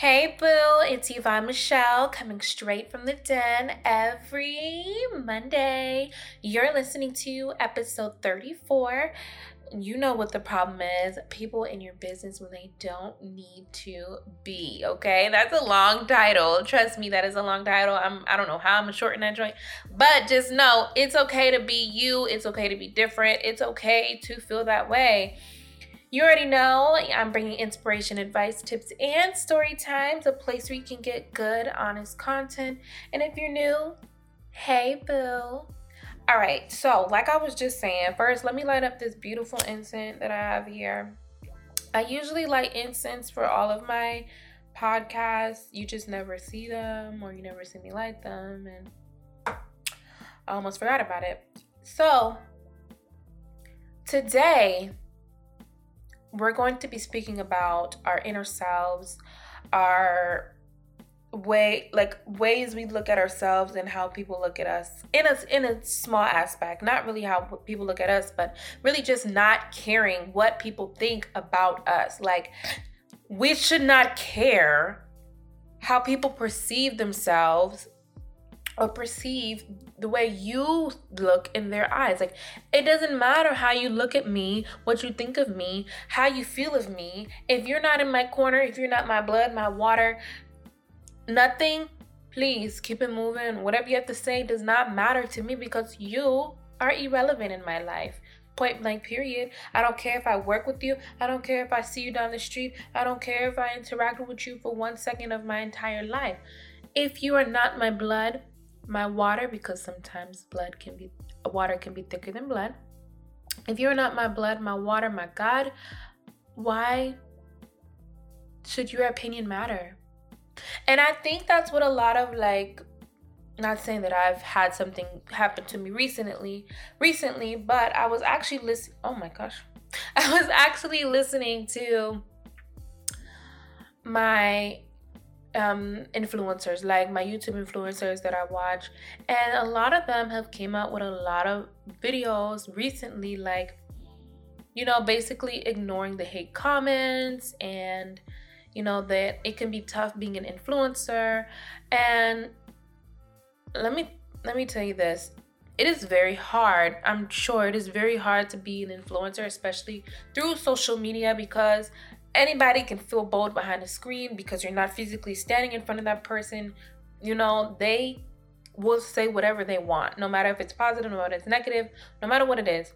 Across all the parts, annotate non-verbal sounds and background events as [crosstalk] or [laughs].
Hey boo, it's Yvonne Michelle coming straight from the den every Monday. You're listening to episode 34. You know what the problem is people in your business when they don't need to be, okay? That's a long title. Trust me, that is a long title. I'm I don't know how I'm gonna shorten that joint, but just know it's okay to be you, it's okay to be different, it's okay to feel that way. You already know I'm bringing inspiration, advice, tips, and story times, a place where you can get good, honest content. And if you're new, hey, boo. All right, so like I was just saying, first, let me light up this beautiful incense that I have here. I usually light incense for all of my podcasts. You just never see them, or you never see me light them, and I almost forgot about it. So, today, we're going to be speaking about our inner selves, our way like ways we look at ourselves and how people look at us in a in a small aspect not really how people look at us but really just not caring what people think about us. Like we should not care how people perceive themselves or perceive the way you look in their eyes. Like, it doesn't matter how you look at me, what you think of me, how you feel of me. If you're not in my corner, if you're not my blood, my water, nothing, please keep it moving. Whatever you have to say does not matter to me because you are irrelevant in my life. Point blank, period. I don't care if I work with you. I don't care if I see you down the street. I don't care if I interact with you for one second of my entire life. If you are not my blood, my water because sometimes blood can be water can be thicker than blood. If you're not my blood, my water, my God, why should your opinion matter? And I think that's what a lot of like not saying that I've had something happen to me recently, recently, but I was actually listening. Oh my gosh, [laughs] I was actually listening to my um, influencers, like my YouTube influencers that I watch, and a lot of them have came out with a lot of videos recently, like you know, basically ignoring the hate comments and you know that it can be tough being an influencer. And let me let me tell you this. It is very hard. I'm sure it is very hard to be an influencer, especially through social media, because anybody can feel bold behind a screen because you're not physically standing in front of that person. You know, they will say whatever they want, no matter if it's positive, no matter if it's negative, no matter what it is.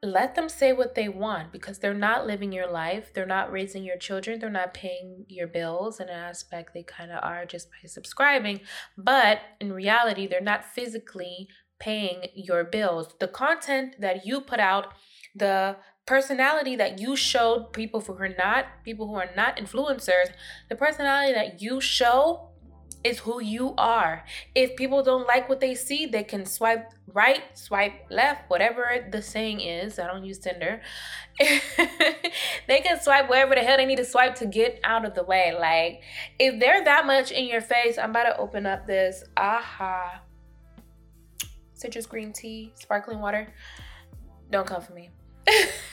Let them say what they want because they're not living your life. They're not raising your children. They're not paying your bills. In an aspect, they kind of are just by subscribing. But in reality, they're not physically paying your bills. The content that you put out, the personality that you showed people who are not people who are not influencers the personality that you show is who you are. If people don't like what they see they can swipe right swipe left whatever the saying is. I don't use tinder. [laughs] They can swipe wherever the hell they need to swipe to get out of the way. Like if they're that much in your face i'm about to open up this aha citrus green tea sparkling water. Don't come for me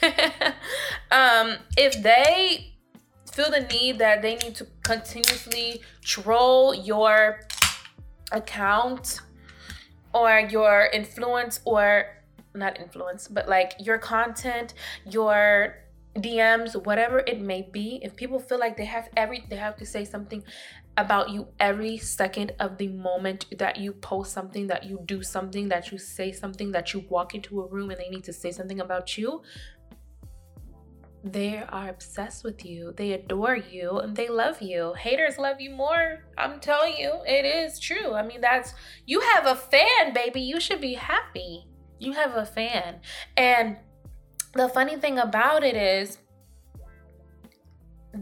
[laughs] um, if they feel the need that they need to continuously troll your account or your influence or not influence, but like your content, your DMs, whatever it may be, if people feel like they have every they have to say something about you every second of the moment that you post something, that you do something, that you say something, that you walk into a room and they need to say something about you. They are obsessed with you. They adore you and they love you. Haters love you more. I'm telling you, it is true. I mean, that's you have a fan, baby. You should be happy. You have a fan. And the funny thing about it is,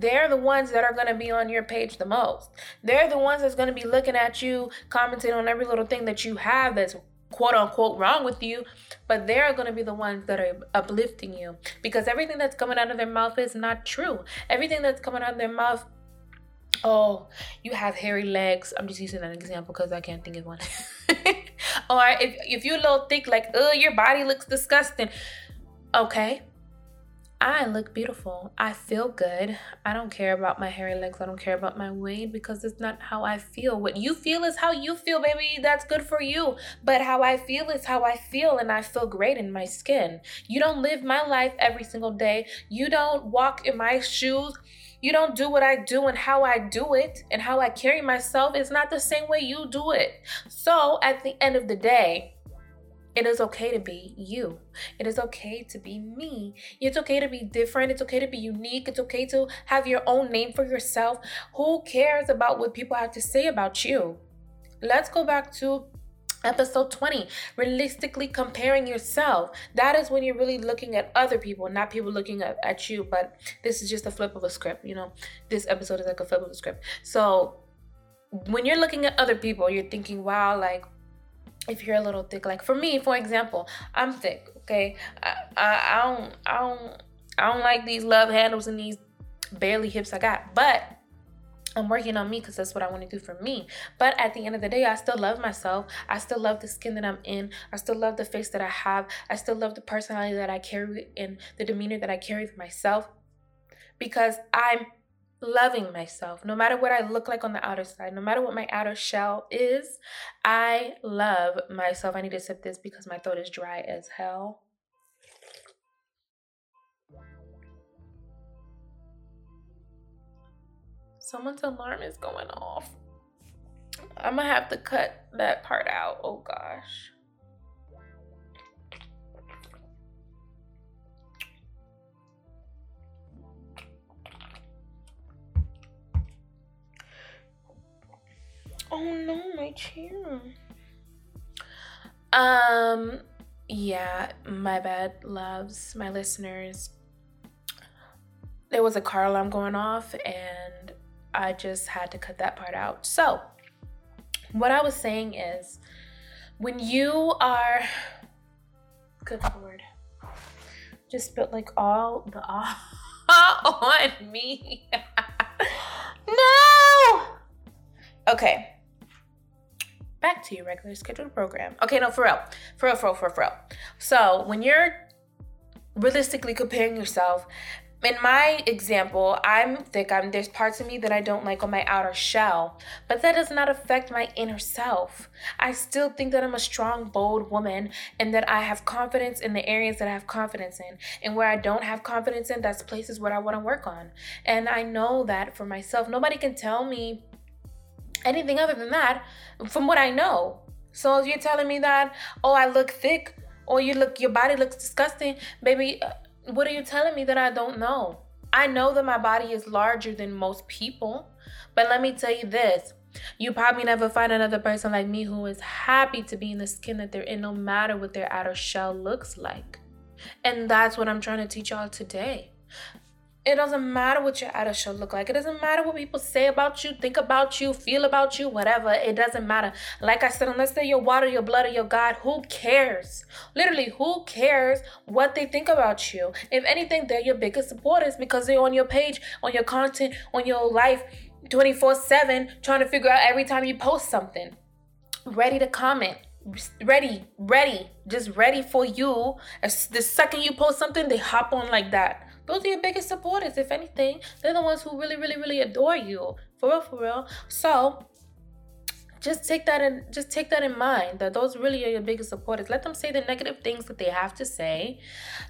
they're the ones that are going to be on your page the most. They're the ones that's going to be looking at you, commenting on every little thing that you have that's quote unquote wrong with you, but they're going to be the ones that are uplifting you because everything that's coming out of their mouth is not true. Everything that's coming out of their mouth, oh, you have hairy legs. I'm just using an example because I can't think of one. [laughs] or if, if you're a little thick, like, oh, your body looks disgusting. Okay, I look beautiful. I feel good. I don't care about my hairy legs. I don't care about my weight because it's not how I feel. What you feel is how you feel, baby. That's good for you. But how I feel is how I feel, and I feel great in my skin. You don't live my life every single day. You don't walk in my shoes. You don't do what I do and how I do it and how I carry myself is not the same way you do it. So at the end of the day, it is okay to be you. It is okay to be me. It's okay to be different. It's okay to be unique. It's okay to have your own name for yourself. Who cares about what people have to say about you? Let's go back to episode 20 realistically comparing yourself that is when you're really looking at other people not people looking at, at you but this is just a flip of a script you know this episode is like a flip of a script so when you're looking at other people you're thinking wow like if you're a little thick like for me for example i'm thick okay i i, I don't i don't i don't like these love handles and these barely hips i got but I'm working on me because that's what I want to do for me. But at the end of the day, I still love myself. I still love the skin that I'm in. I still love the face that I have. I still love the personality that I carry and the demeanor that I carry for myself because I'm loving myself. No matter what I look like on the outer side, no matter what my outer shell is, I love myself. I need to sip this because my throat is dry as hell. Someone's alarm is going off. I'm gonna have to cut that part out. Oh gosh. Oh no, my chair. Um, yeah, my bad, loves, my listeners. There was a car alarm going off, and I just had to cut that part out. So, what I was saying is, when you are, good lord, just spit like all the all [laughs] on me. [laughs] no. Okay back to your regular scheduled program. Okay, no, for real. For real, for real, for real, for real. So when you're realistically comparing yourself, in my example, I'm thick. I'm there's parts of me that I don't like on my outer shell, but that does not affect my inner self. I still think that I'm a strong, bold woman and that I have confidence in the areas that I have confidence in. And where I don't have confidence in, that's places where I want to work on. And I know that for myself. Nobody can tell me anything other than that from what I know. So if you're telling me that, oh, I look thick, or you look, your body looks disgusting, baby, uh, what are you telling me that I don't know? I know that my body is larger than most people, but let me tell you this. You probably never find another person like me who is happy to be in the skin that they're in, no matter what their outer shell looks like. And that's what I'm trying to teach y'all today. It doesn't matter what your outer shell look like. It doesn't matter what people say about you, think about you, feel about you, whatever. It doesn't matter. Like I said, unless they're your water, your blood, or your God, who cares? Literally, who cares what they think about you? If anything, they're your biggest supporters because they're on your page, on your content, on your life 24 7, trying to figure out every time you post something. Ready to comment ready, ready, just ready for you. As the second you post something, they hop on like that. Those are your biggest supporters. If anything, they're the ones who really, really, really adore you. For real, for real. So just take that and just take that in mind that those really are your biggest supporters let them say the negative things that they have to say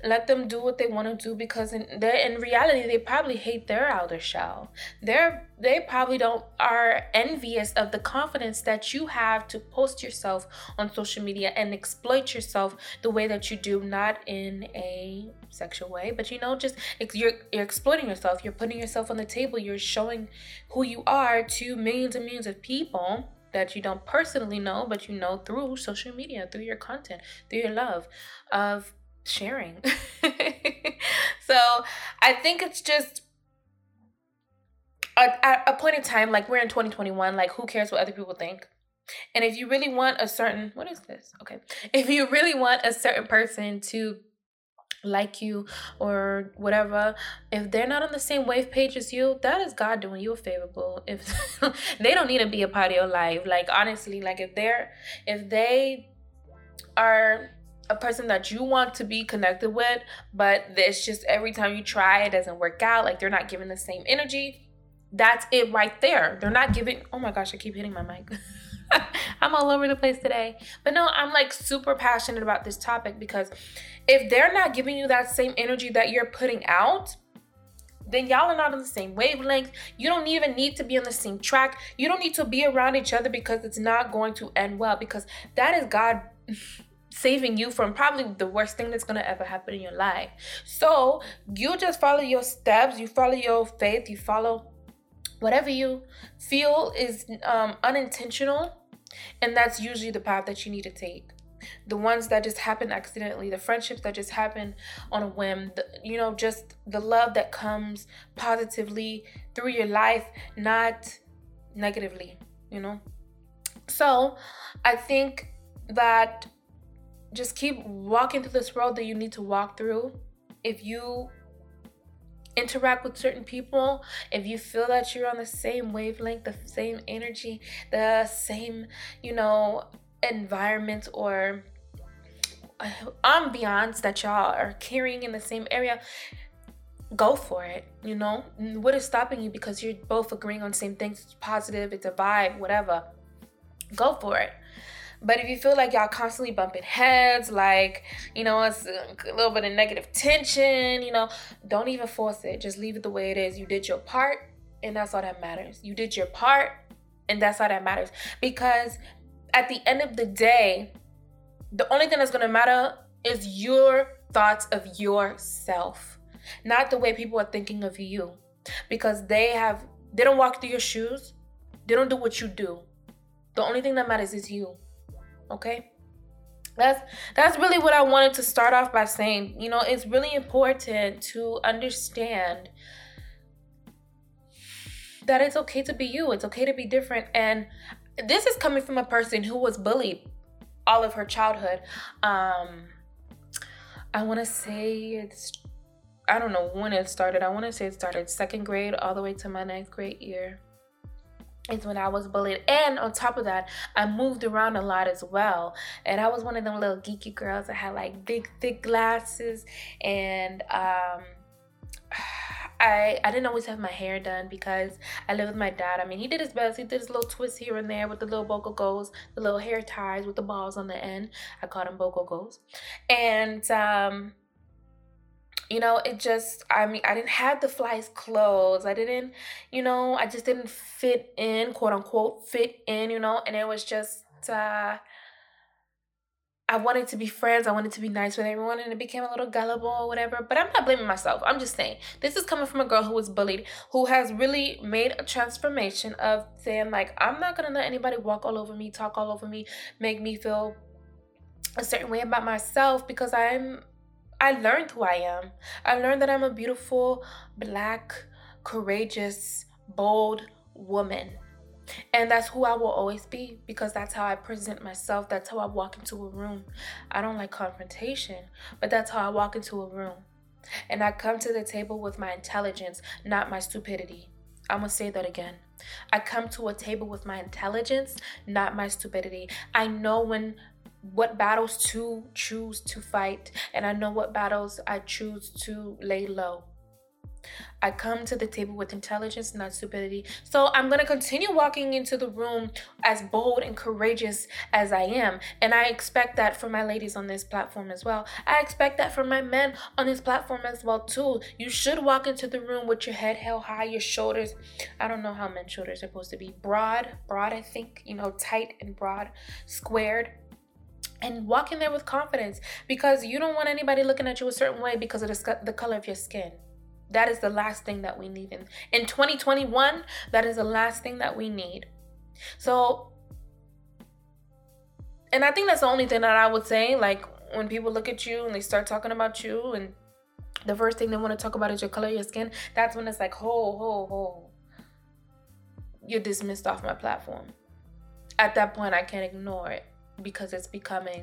let them do what they want to do because in they in reality they probably hate their outer shell they're they probably don't are envious of the confidence that you have to post yourself on social media and exploit yourself the way that you do not in a sexual way but you know just you're you're exploiting yourself you're putting yourself on the table you're showing who you are to millions and millions of people that you don't personally know, but you know through social media, through your content, through your love of sharing. [laughs] so I think it's just at a point in time, like we're in 2021, like who cares what other people think? And if you really want a certain, what is this? Okay. If you really want a certain person to like you or whatever if they're not on the same wave page as you that is god doing you a favor boo if [laughs] they don't need to be a part of your life like honestly like if they're if they are a person that you want to be connected with, but it's just every time you try, it doesn't work out. Like they're not giving the same energy. That's it right there. They're not giving. Oh my gosh, I keep hitting my mic. [laughs] [laughs] I'm all over the place today. But no, I'm like super passionate about this topic because if they're not giving you that same energy that you're putting out, then y'all are not on the same wavelength. You don't even need to be on the same track. You don't need to be around each other because it's not going to end well because that is God [laughs] saving you from probably the worst thing that's going to ever happen in your life. So, you just follow your steps, you follow your faith, you follow whatever you feel is um, unintentional, and that's usually the path that you need to take the ones that just happen accidentally, the friendships that just happen on a whim, the, you know, just the love that comes positively through your life, not negatively, you know. So I think that just keep walking through this road that you need to walk through. If you interact with certain people, if you feel that you're on the same wavelength, the same energy, the same, you know, environment or uh, ambiance that y'all are carrying in the same area, go for it. You know, what is stopping you because you're both agreeing on the same things? It's positive, it's a vibe, whatever. Go for it. But if you feel like y'all constantly bumping heads, like, you know, it's a little bit of negative tension, you know, don't even force it. Just leave it the way it is. You did your part, and that's all that matters. You did your part, and that's all that matters. Because at the end of the day, the only thing that's to matter is your thoughts of yourself, not the way people are thinking of you. Because they have, they don't walk through your shoes, they don't do what you do. The only thing that matters is you. Okay? That's that's really what I wanted to start off by saying. You know, it's really important to understand that it's okay to be you. It's okay to be different. And this is coming from a person who was bullied all of her childhood. Um, I want to say it's, I don't know when it started. I want to say it started second grade all the way to my ninth grade year. It's when I was bullied. And on top of that, I moved around a lot as well. And I was one of them little geeky girls that had like big, thick glasses. And um, [sighs] I I didn't always have my hair done because I lived with my dad. I mean, he did his best. He did his little twists here and there with the little bogo goes, the little hair ties with the balls on the end. I called them bogo goes, and um, you know, it just I mean, I didn't have the flyest clothes. I didn't, you know, I just didn't fit in, quote unquote, fit in, you know, and it was just. uh I wanted to be friends. I wanted to be nice with everyone, and it became a little gullible or whatever. But I'm not blaming myself. I'm just saying this is coming from a girl who was bullied, who has really made a transformation of saying, like, I'm not gonna let anybody walk all over me, talk all over me, make me feel a certain way about myself because I'm. I learned who I am. I learned that I'm a beautiful, black, courageous, bold woman and that's who I will always be because that's how I present myself. That's how I walk into a room. I don't like confrontation, but that's how I walk into a room. And I come to the table with my intelligence, not my stupidity. I'm to say that again. I come to a table with my intelligence, not my stupidity. I know when what battles to choose to fight, and I know what battles I choose to lay low. I come to the table with intelligence, not stupidity. So I'm going to continue walking into the room as bold and courageous as I am. And I expect that for my ladies on this platform as well. I expect that for my men on this platform as well too. You should walk into the room with your head held high, your shoulders. I don't know how men's shoulders are supposed to be. Broad, broad I think, you know, tight and broad, squared and walk in there with confidence because you don't want anybody looking at you a certain way because of the, the color of your skin. That is the last thing that we need. In, in 2021, that is the last thing that we need. So, and I think that's the only thing that I would say. Like, when people look at you and they start talking about you, and the first thing they want to talk about is your color, of your skin, that's when it's like, ho, ho, ho. You're dismissed off my platform. At that point, I can't ignore it because it's becoming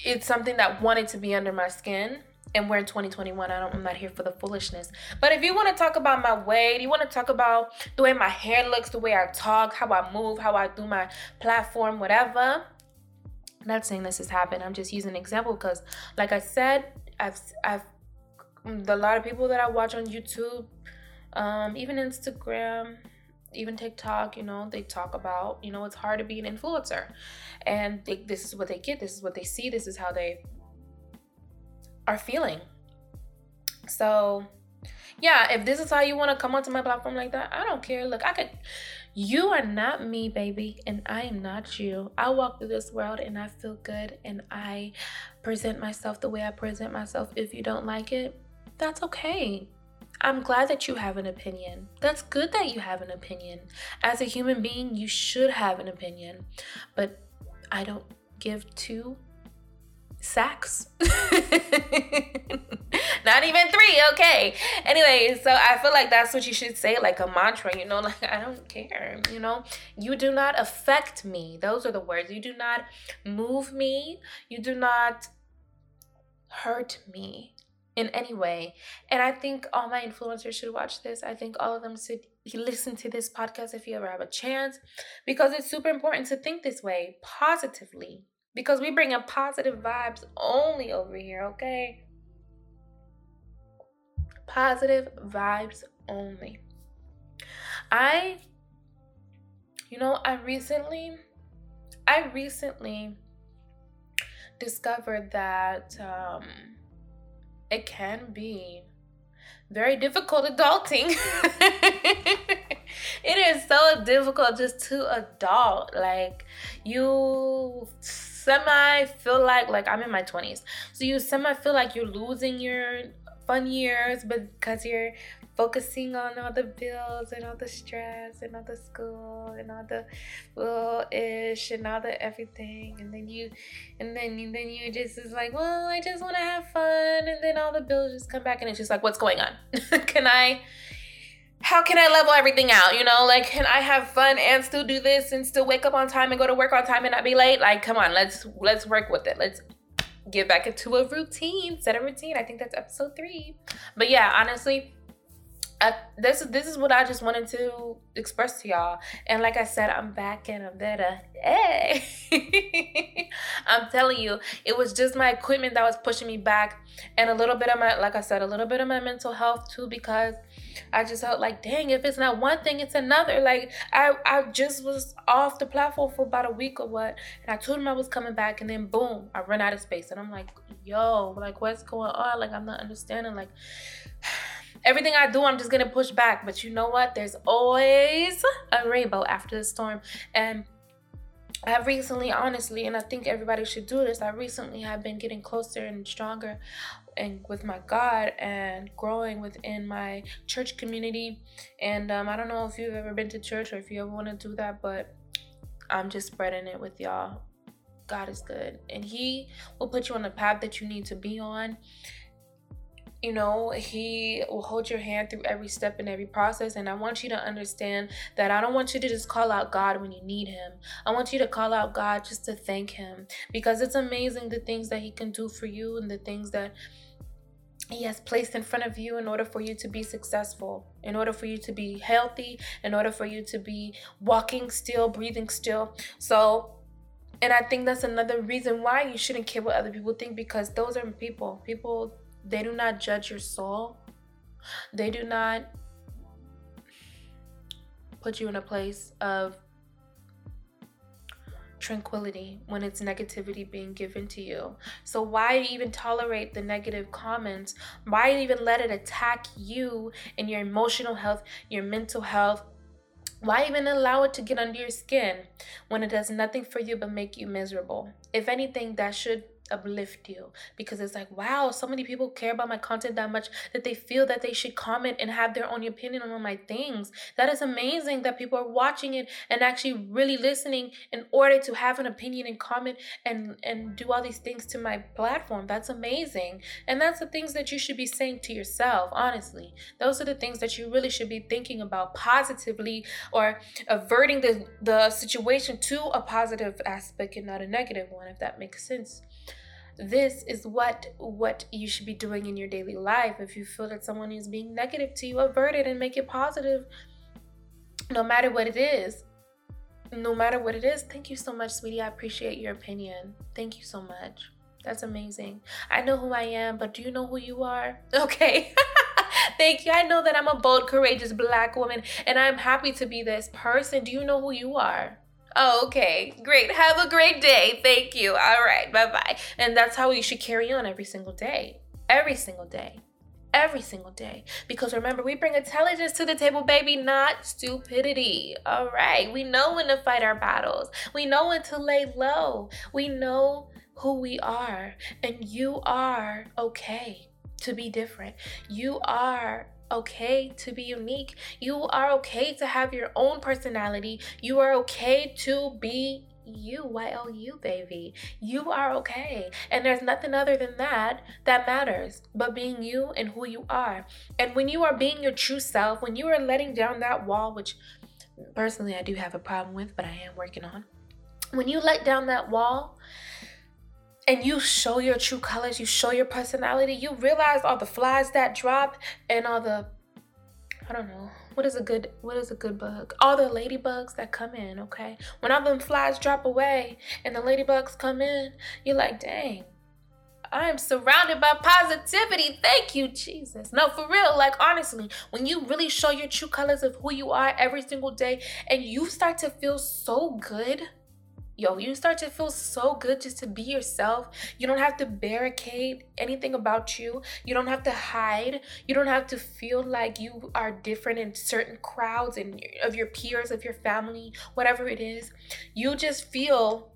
it's something that wanted to be under my skin and we're in 2021 I don't, i'm not here for the foolishness but if you want to talk about my weight you want to talk about the way my hair looks the way i talk how i move how i do my platform whatever I'm not saying this has happened. I'm just using an example because, like I said, I've I've the lot of people that I watch on YouTube, um, even Instagram, even TikTok, you know, they talk about, you know, it's hard to be an influencer. And they, this is what they get, this is what they see, this is how they are feeling. So, yeah, if this is how you want to come onto my platform like that, I don't care. Look, I could you are not me, baby, and I am not you. I walk through this world and I feel good and I present myself the way I present myself. If you don't like it, that's okay. I'm glad that you have an opinion. That's good that you have an opinion. As a human being, you should have an opinion. But I don't give two sacks. [laughs] Not even three, okay. Anyway, so I feel like that's what you should say, like a mantra, you know, [laughs] like I don't care, you know. You do not affect me. Those are the words. You do not move me. You do not hurt me in any way. And I think all my influencers should watch this. I think all of them should listen to this podcast if you ever have a chance because it's super important to think this way positively because we bring in positive vibes only over here, okay? Positive vibes only. I, you know, I recently, I recently discovered that um, it can be very difficult adulting. [laughs] it is so difficult just to adult. Like, you semi feel like like I'm in my 20s. So you semi feel like you're losing your fun years because you're focusing on all the bills and all the stress and all the school and all the little ish and all the everything and then you and then then you just is like well i just want to have fun and then all the bills just come back and it's just like what's going on [laughs] can i how can I level everything out? You know, like can I have fun and still do this and still wake up on time and go to work on time and not be late? Like, come on, let's let's work with it. Let's get back into a routine, set a routine. I think that's episode three. But yeah, honestly, I, this this is what I just wanted to express to y'all. And like I said, I'm back and I'm better. Hey, [laughs] I'm telling you, it was just my equipment that was pushing me back, and a little bit of my, like I said, a little bit of my mental health too, because I just felt like, dang, if it's not one thing, it's another. Like I, I just was off the platform for about a week or what, and I told him I was coming back, and then boom, I run out of space, and I'm like, yo, like what's going on? Like I'm not understanding. Like [sighs] everything I do, I'm just gonna push back. But you know what? There's always a rainbow after the storm, and I recently, honestly, and I think everybody should do this. I recently have been getting closer and stronger and with my God and growing within my church community. And um, I don't know if you've ever been to church or if you ever want to do that, but I'm just spreading it with y'all. God is good, and He will put you on the path that you need to be on you know, he will hold your hand through every step and every process. And I want you to understand that I don't want you to just call out God when you need him. I want you to call out God just to thank him because it's amazing the things that he can do for you and the things that he has placed in front of you in order for you to be successful, in order for you to be healthy, in order for you to be walking still, breathing still. So, and I think that's another reason why you shouldn't care what other people think because those are people. People they do not judge your soul. They do not put you in a place of tranquility when it's negativity being given to you. So, why even tolerate the negative comments? Why even let it attack you and your emotional health, your mental health? Why even allow it to get under your skin when it does nothing for you but make you miserable? If anything, that should uplift you because it's like wow so many people care about my content that much that they feel that they should comment and have their own opinion on my things. That is amazing that people are watching it and actually really listening in order to have an opinion and comment and and do all these things to my platform. That's amazing. And that's the things that you should be saying to yourself honestly. Those are the things that you really should be thinking about positively or averting the the situation to a positive aspect and not a negative one if that makes sense this is what what you should be doing in your daily life if you feel that someone is being negative to you avert it and make it positive no matter what it is no matter what it is, thank you so much, sweetie. I appreciate your opinion. Thank you so much. That's amazing. I know who I am, but do you know who you are? [laughs] Okay. [laughs] Thank you. I know that I'm a bold, courageous black woman, and I'm happy to be this person. Do you know who you are? Oh, okay. Great. Have a great day. Thank you. All right. Bye bye. And that's how you should carry on every single day. Every single day. Every single day. Because remember, we bring intelligence to the table, baby, not stupidity. All right. We know when to fight our battles, we know when to lay low. We know who we are, and you are okay to be different. You are okay to be unique. You are okay to have your own personality. You are okay to be you, Y-O-U, baby. You are okay. And there's nothing other than that that matters but being you and who you are. And when you are being your true self, when you are letting down that wall, which personally I do have a problem with, but I am working on. When you let down that wall and you show your true colors, you show your personality, you realize all the flies that drop and all the I don't know. What is a good what is a good bug? All the ladybugs that come in, okay? When all them flies drop away and the ladybugs come in, you're like, dang, I am surrounded by positivity. Thank you, Jesus. No, for real. Like, honestly, when you really show your true colors of who you are every single day and you start to feel so good yo, you start to feel so good just to be yourself. You don't have to barricade anything about you. You don't have to hide. You don't have to feel like you are different in certain crowds and of your peers, of your family, whatever it is. You just feel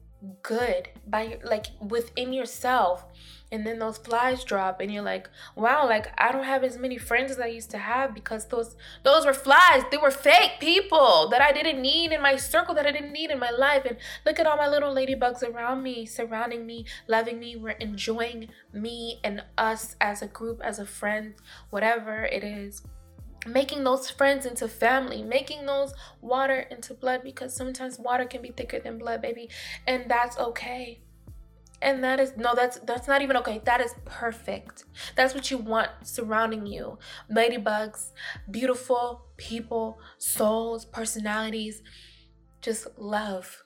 good by like within yourself and then those flies drop and you're like wow like i don't have as many friends as i used to have because those those were flies. They were fake people that i didn't need in my circle that i didn't need in my life. And look at all my little ladybugs around me surrounding me loving me we're enjoying me and us as a group as a friend whatever it is making those friends into family, making those water into blood because sometimes water can be thicker than blood, baby, and that's okay. And that is no, that's that's not even okay. That is perfect. That's what you want surrounding you. Ladybugs, beautiful people, souls, personalities, just love,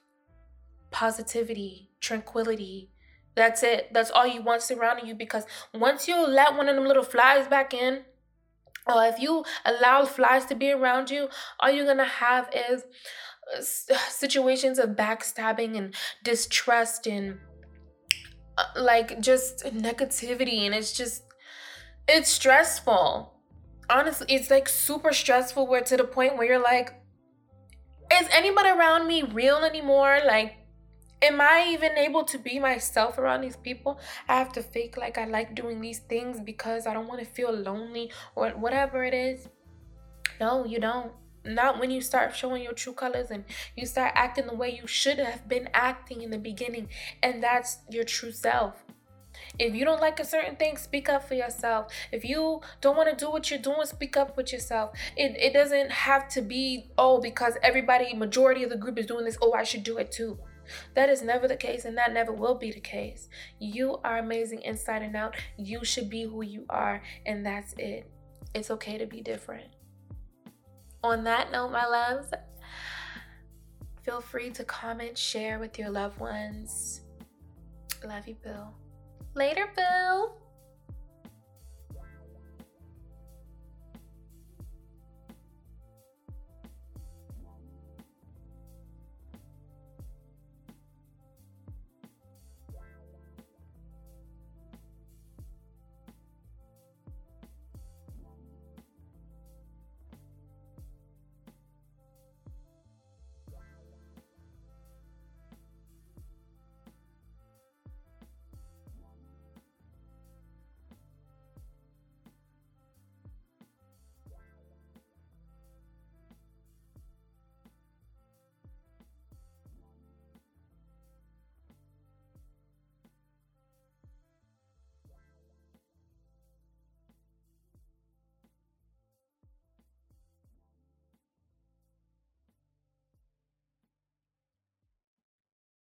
positivity, tranquility. That's it. That's all you want surrounding you because once you let one of them little flies back in, or if you allow flies to be around you, all you're gonna have is uh, [sighs] situations of backstabbing and distrust and uh, like just negativity, and it's just it's stressful. Honestly, it's like super stressful. Where to the point where you're like, is anybody around me real anymore? Like, am I even able to be myself around these people? I have to fake like I like doing these things because I don't want to feel lonely or whatever it is. No, you don't. Not when you start showing your true colors and you start acting the way you should have been acting in the beginning. And that's your true self. If you don't like a certain thing, speak up for yourself. If you don't want to do what you're doing, speak up with yourself. It, it doesn't have to be, oh, because everybody, majority of the group is doing this, oh, I should do it too. That is never the case, and that never will be the case. You are amazing inside and out. You should be who you are, and that's it. It's okay to be different. On that note, my loves, feel free to comment, share with your loved ones. Love you, Bill. Later, Bill.